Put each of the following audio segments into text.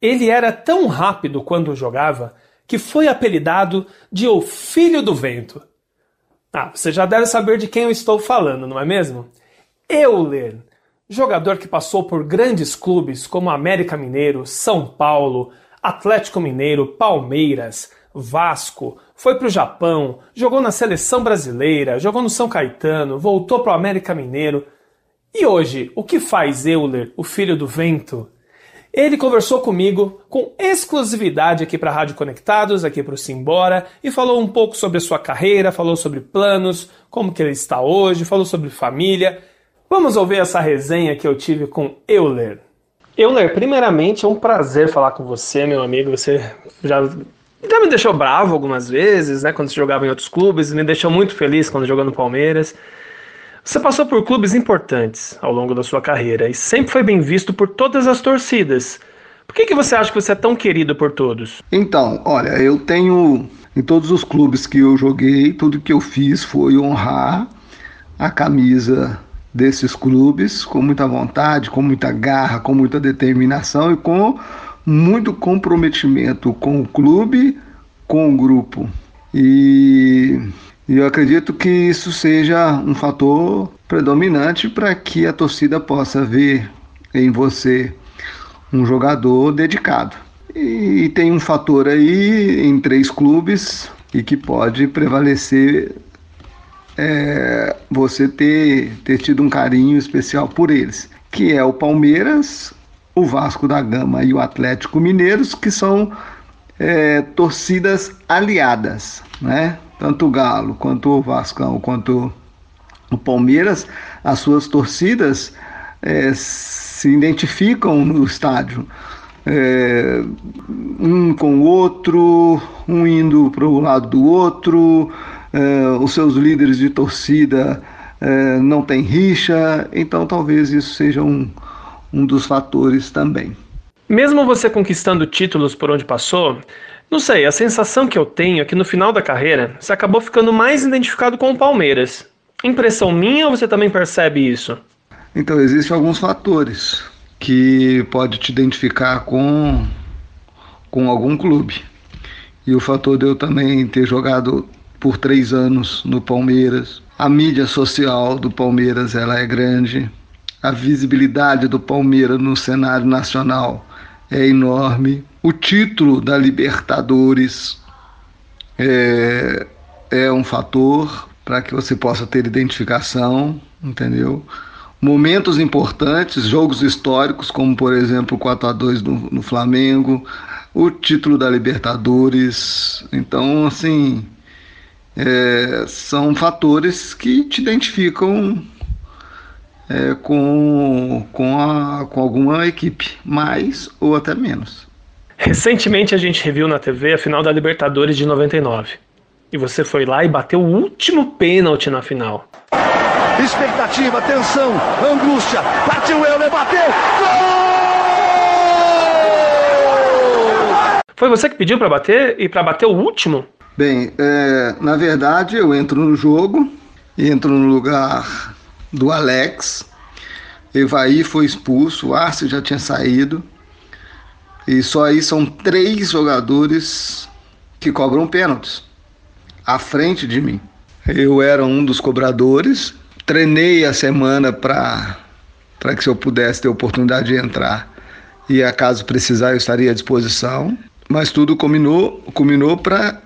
Ele era tão rápido quando jogava que foi apelidado de O Filho do Vento. Ah, você já deve saber de quem eu estou falando, não é mesmo? Euler, jogador que passou por grandes clubes como América Mineiro, São Paulo, Atlético Mineiro, Palmeiras, Vasco, foi para o Japão, jogou na seleção brasileira, jogou no São Caetano, voltou para o América Mineiro. E hoje, o que faz Euler, o filho do vento? Ele conversou comigo com exclusividade aqui para a Rádio Conectados, aqui para o Simbora, e falou um pouco sobre a sua carreira, falou sobre planos, como que ele está hoje, falou sobre família. Vamos ouvir essa resenha que eu tive com Euler. Euler, primeiramente é um prazer falar com você, meu amigo. Você já, já me deixou bravo algumas vezes, né, quando você jogava em outros clubes, me deixou muito feliz quando jogou no Palmeiras. Você passou por clubes importantes ao longo da sua carreira e sempre foi bem visto por todas as torcidas. Por que, que você acha que você é tão querido por todos? Então, olha, eu tenho em todos os clubes que eu joguei, tudo que eu fiz foi honrar a camisa desses clubes com muita vontade, com muita garra, com muita determinação e com muito comprometimento com o clube, com o grupo. E e eu acredito que isso seja um fator predominante para que a torcida possa ver em você um jogador dedicado. E tem um fator aí em três clubes e que pode prevalecer é, você ter, ter tido um carinho especial por eles, que é o Palmeiras, o Vasco da Gama e o Atlético Mineiros, que são é, torcidas aliadas, né? tanto o Galo, quanto o Vascão, quanto o Palmeiras, as suas torcidas é, se identificam no estádio. É, um com o outro, um indo para o lado do outro, é, os seus líderes de torcida é, não têm rixa, então talvez isso seja um, um dos fatores também. Mesmo você conquistando títulos por onde passou, não sei, a sensação que eu tenho é que no final da carreira você acabou ficando mais identificado com o Palmeiras. Impressão minha ou você também percebe isso? Então, existem alguns fatores que pode te identificar com, com algum clube. E o fator de eu também ter jogado por três anos no Palmeiras. A mídia social do Palmeiras ela é grande. A visibilidade do Palmeiras no cenário nacional é enorme. O título da Libertadores é, é um fator para que você possa ter identificação, entendeu? Momentos importantes, jogos históricos, como por exemplo o 4 a 2 no, no Flamengo, o título da Libertadores. Então, assim, é, são fatores que te identificam é, com, com, a, com alguma equipe, mais ou até menos. Recentemente a gente reviu na TV a final da Libertadores de 99. E você foi lá e bateu o último pênalti na final. Expectativa, tensão, angústia. Partiu Euler, bateu. Gol! Foi você que pediu para bater e para bater o último? Bem, é, na verdade eu entro no jogo, entro no lugar do Alex. Evaí foi expulso, o Arce já tinha saído. E só aí são três jogadores que cobram pênaltis à frente de mim. Eu era um dos cobradores, treinei a semana para que se eu pudesse ter oportunidade de entrar e acaso precisar eu estaria à disposição, mas tudo combinou, combinou para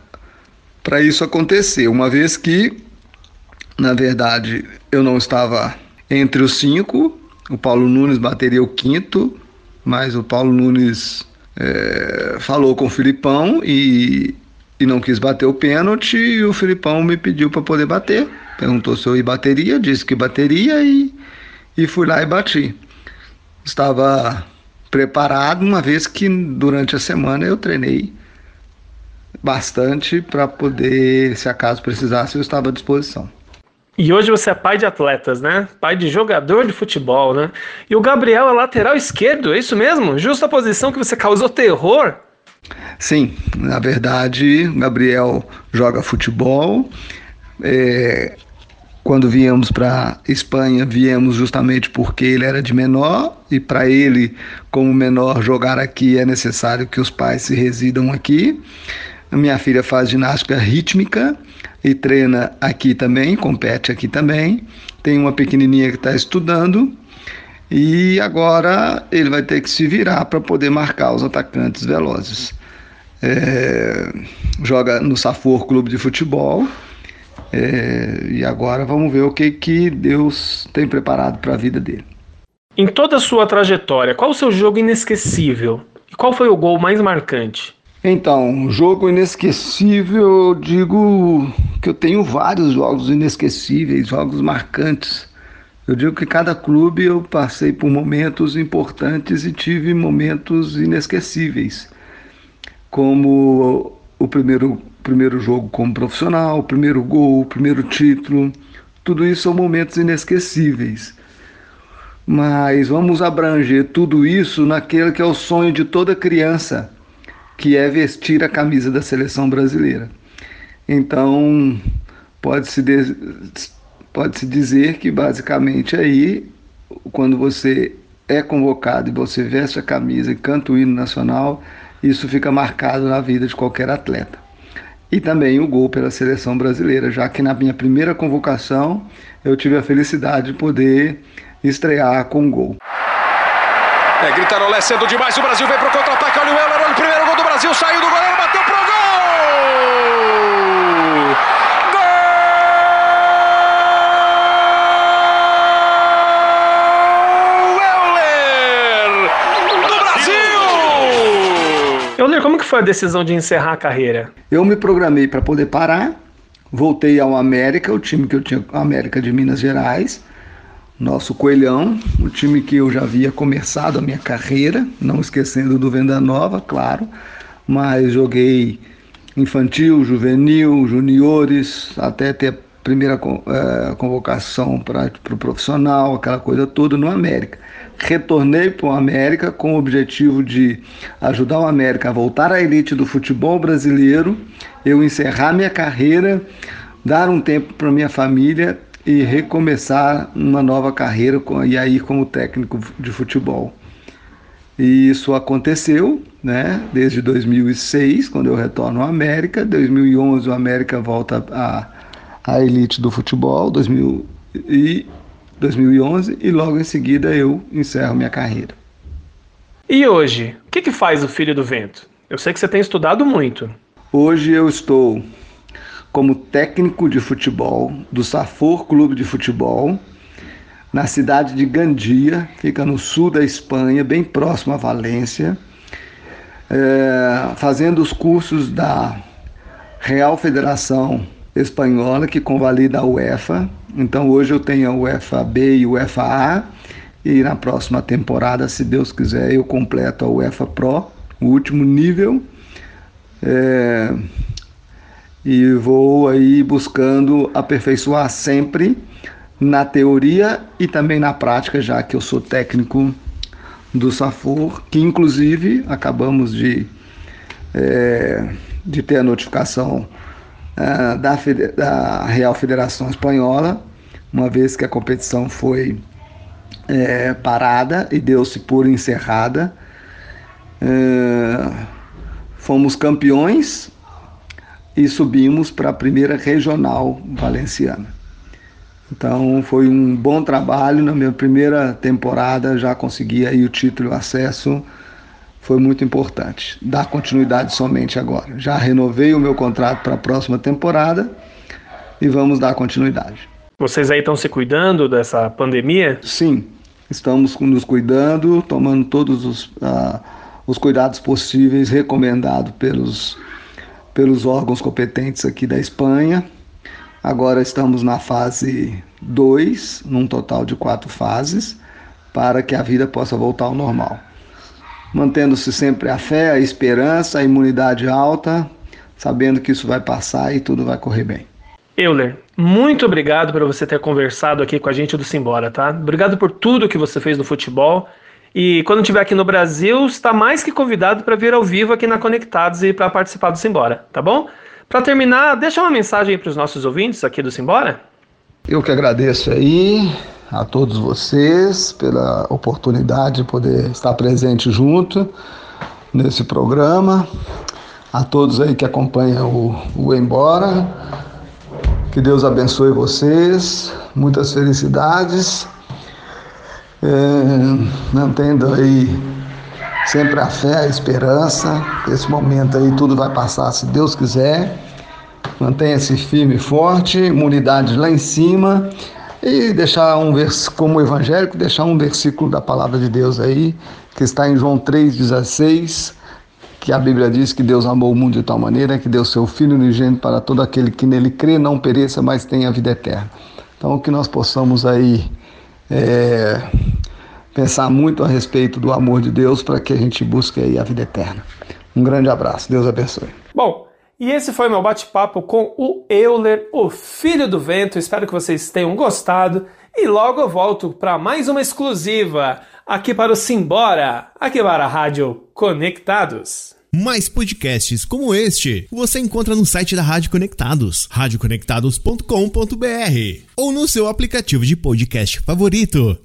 para isso acontecer, uma vez que na verdade, eu não estava entre os cinco. O Paulo Nunes bateria o quinto, mas o Paulo Nunes é, falou com o Filipão e, e não quis bater o pênalti. E o Filipão me pediu para poder bater. Perguntou se eu ia bateria, disse que bateria e, e fui lá e bati. Estava preparado, uma vez que durante a semana eu treinei bastante para poder, se acaso precisasse, eu estava à disposição. E hoje você é pai de atletas, né? Pai de jogador de futebol, né? E o Gabriel é lateral esquerdo, é isso mesmo? Justa posição que você causou terror? Sim, na verdade, o Gabriel joga futebol, é, quando viemos para Espanha, viemos justamente porque ele era de menor e para ele, como menor, jogar aqui é necessário que os pais se residam aqui. Minha filha faz ginástica rítmica e treina aqui também, compete aqui também. Tem uma pequenininha que está estudando e agora ele vai ter que se virar para poder marcar os atacantes velozes. É, joga no Safor Clube de Futebol é, e agora vamos ver o que, que Deus tem preparado para a vida dele. Em toda a sua trajetória, qual o seu jogo inesquecível? E qual foi o gol mais marcante? Então, jogo inesquecível, eu digo que eu tenho vários jogos inesquecíveis, jogos marcantes. Eu digo que cada clube eu passei por momentos importantes e tive momentos inesquecíveis, como o primeiro primeiro jogo como profissional, o primeiro gol, o primeiro título, tudo isso são momentos inesquecíveis. Mas vamos abranger tudo isso naquele que é o sonho de toda criança, que é vestir a camisa da seleção brasileira. Então, pode-se pode-se dizer que basicamente aí, quando você é convocado e você veste a camisa e canta o hino nacional, isso fica marcado na vida de qualquer atleta e também o gol pela seleção brasileira, já que na minha primeira convocação eu tive a felicidade de poder estrear com um gol. É, Gritarolé cedo demais, o Brasil vem para o contra-ataque, olha o Euler, olha o primeiro gol do Brasil, saiu do goleiro, bateu pro gol! Euler, como que foi a decisão de encerrar a carreira? Eu me programei para poder parar, voltei ao América, o time que eu tinha, América de Minas Gerais, nosso Coelhão, o time que eu já havia começado a minha carreira, não esquecendo do Venda Nova, claro, mas joguei infantil, juvenil, juniores, até ter a primeira é, convocação para o pro profissional, aquela coisa toda no América retornei para o América com o objetivo de ajudar o América a voltar à elite do futebol brasileiro, eu encerrar minha carreira, dar um tempo para minha família e recomeçar uma nova carreira e aí como técnico de futebol. E isso aconteceu, né? Desde 2006, quando eu retorno ao América, 2011 o América volta à, à elite do futebol, 2000 e 2011 e logo em seguida eu encerro minha carreira. E hoje, o que, que faz o Filho do Vento? Eu sei que você tem estudado muito. Hoje eu estou como técnico de futebol do Safor Clube de Futebol, na cidade de Gandia, fica no sul da Espanha, bem próximo a Valência, é, fazendo os cursos da Real Federação Espanhola, que convalida a UEFA, então hoje eu tenho a UEFA B e UEFA A e na próxima temporada, se Deus quiser, eu completo a UEFA Pro, o último nível. É, e vou aí buscando aperfeiçoar sempre na teoria e também na prática, já que eu sou técnico do Safor, que inclusive acabamos de, é, de ter a notificação uh, da, da, Real Federação Espanhola, uma vez que a competição foi é, parada e deu-se por encerrada. Uh, fomos campeões e subimos para a primeira regional valenciana. Então foi um bom trabalho. Na minha primeira temporada já consegui aí o título e o acesso foi muito importante. Dar continuidade somente agora. Já renovei o meu contrato para a próxima temporada e vamos dar continuidade. Vocês aí estão se cuidando dessa pandemia? Sim, estamos nos cuidando, tomando todos os, uh, os cuidados possíveis recomendados pelos, pelos órgãos competentes aqui da Espanha. Agora estamos na fase 2, num total de quatro fases, para que a vida possa voltar ao normal mantendo-se sempre a fé, a esperança, a imunidade alta, sabendo que isso vai passar e tudo vai correr bem. Euler, muito obrigado por você ter conversado aqui com a gente do Simbora, tá? Obrigado por tudo que você fez no futebol. E quando estiver aqui no Brasil, está mais que convidado para vir ao vivo aqui na Conectados e para participar do Simbora, tá bom? Para terminar, deixa uma mensagem para os nossos ouvintes aqui do Simbora. Eu que agradeço aí a todos vocês pela oportunidade de poder estar presente junto nesse programa. A todos aí que acompanham o, o Embora. Que Deus abençoe vocês. Muitas felicidades. É, mantendo aí sempre a fé, a esperança. Esse momento aí tudo vai passar se Deus quiser. Mantenha-se firme e forte, imunidade lá em cima e deixar um versículo, como evangélico, deixar um versículo da palavra de Deus aí, que está em João 3,16, que a Bíblia diz que Deus amou o mundo de tal maneira que deu seu Filho unigênito para todo aquele que nele crê, não pereça, mas tenha vida eterna. Então, que nós possamos aí é, pensar muito a respeito do amor de Deus para que a gente busque aí a vida eterna. Um grande abraço, Deus abençoe. Bom, e esse foi meu bate-papo com o Euler, o filho do vento. Espero que vocês tenham gostado. E logo eu volto para mais uma exclusiva aqui para o Simbora, aqui para a Rádio Conectados. Mais podcasts como este você encontra no site da Rádio Conectados, radioconectados.com.br ou no seu aplicativo de podcast favorito.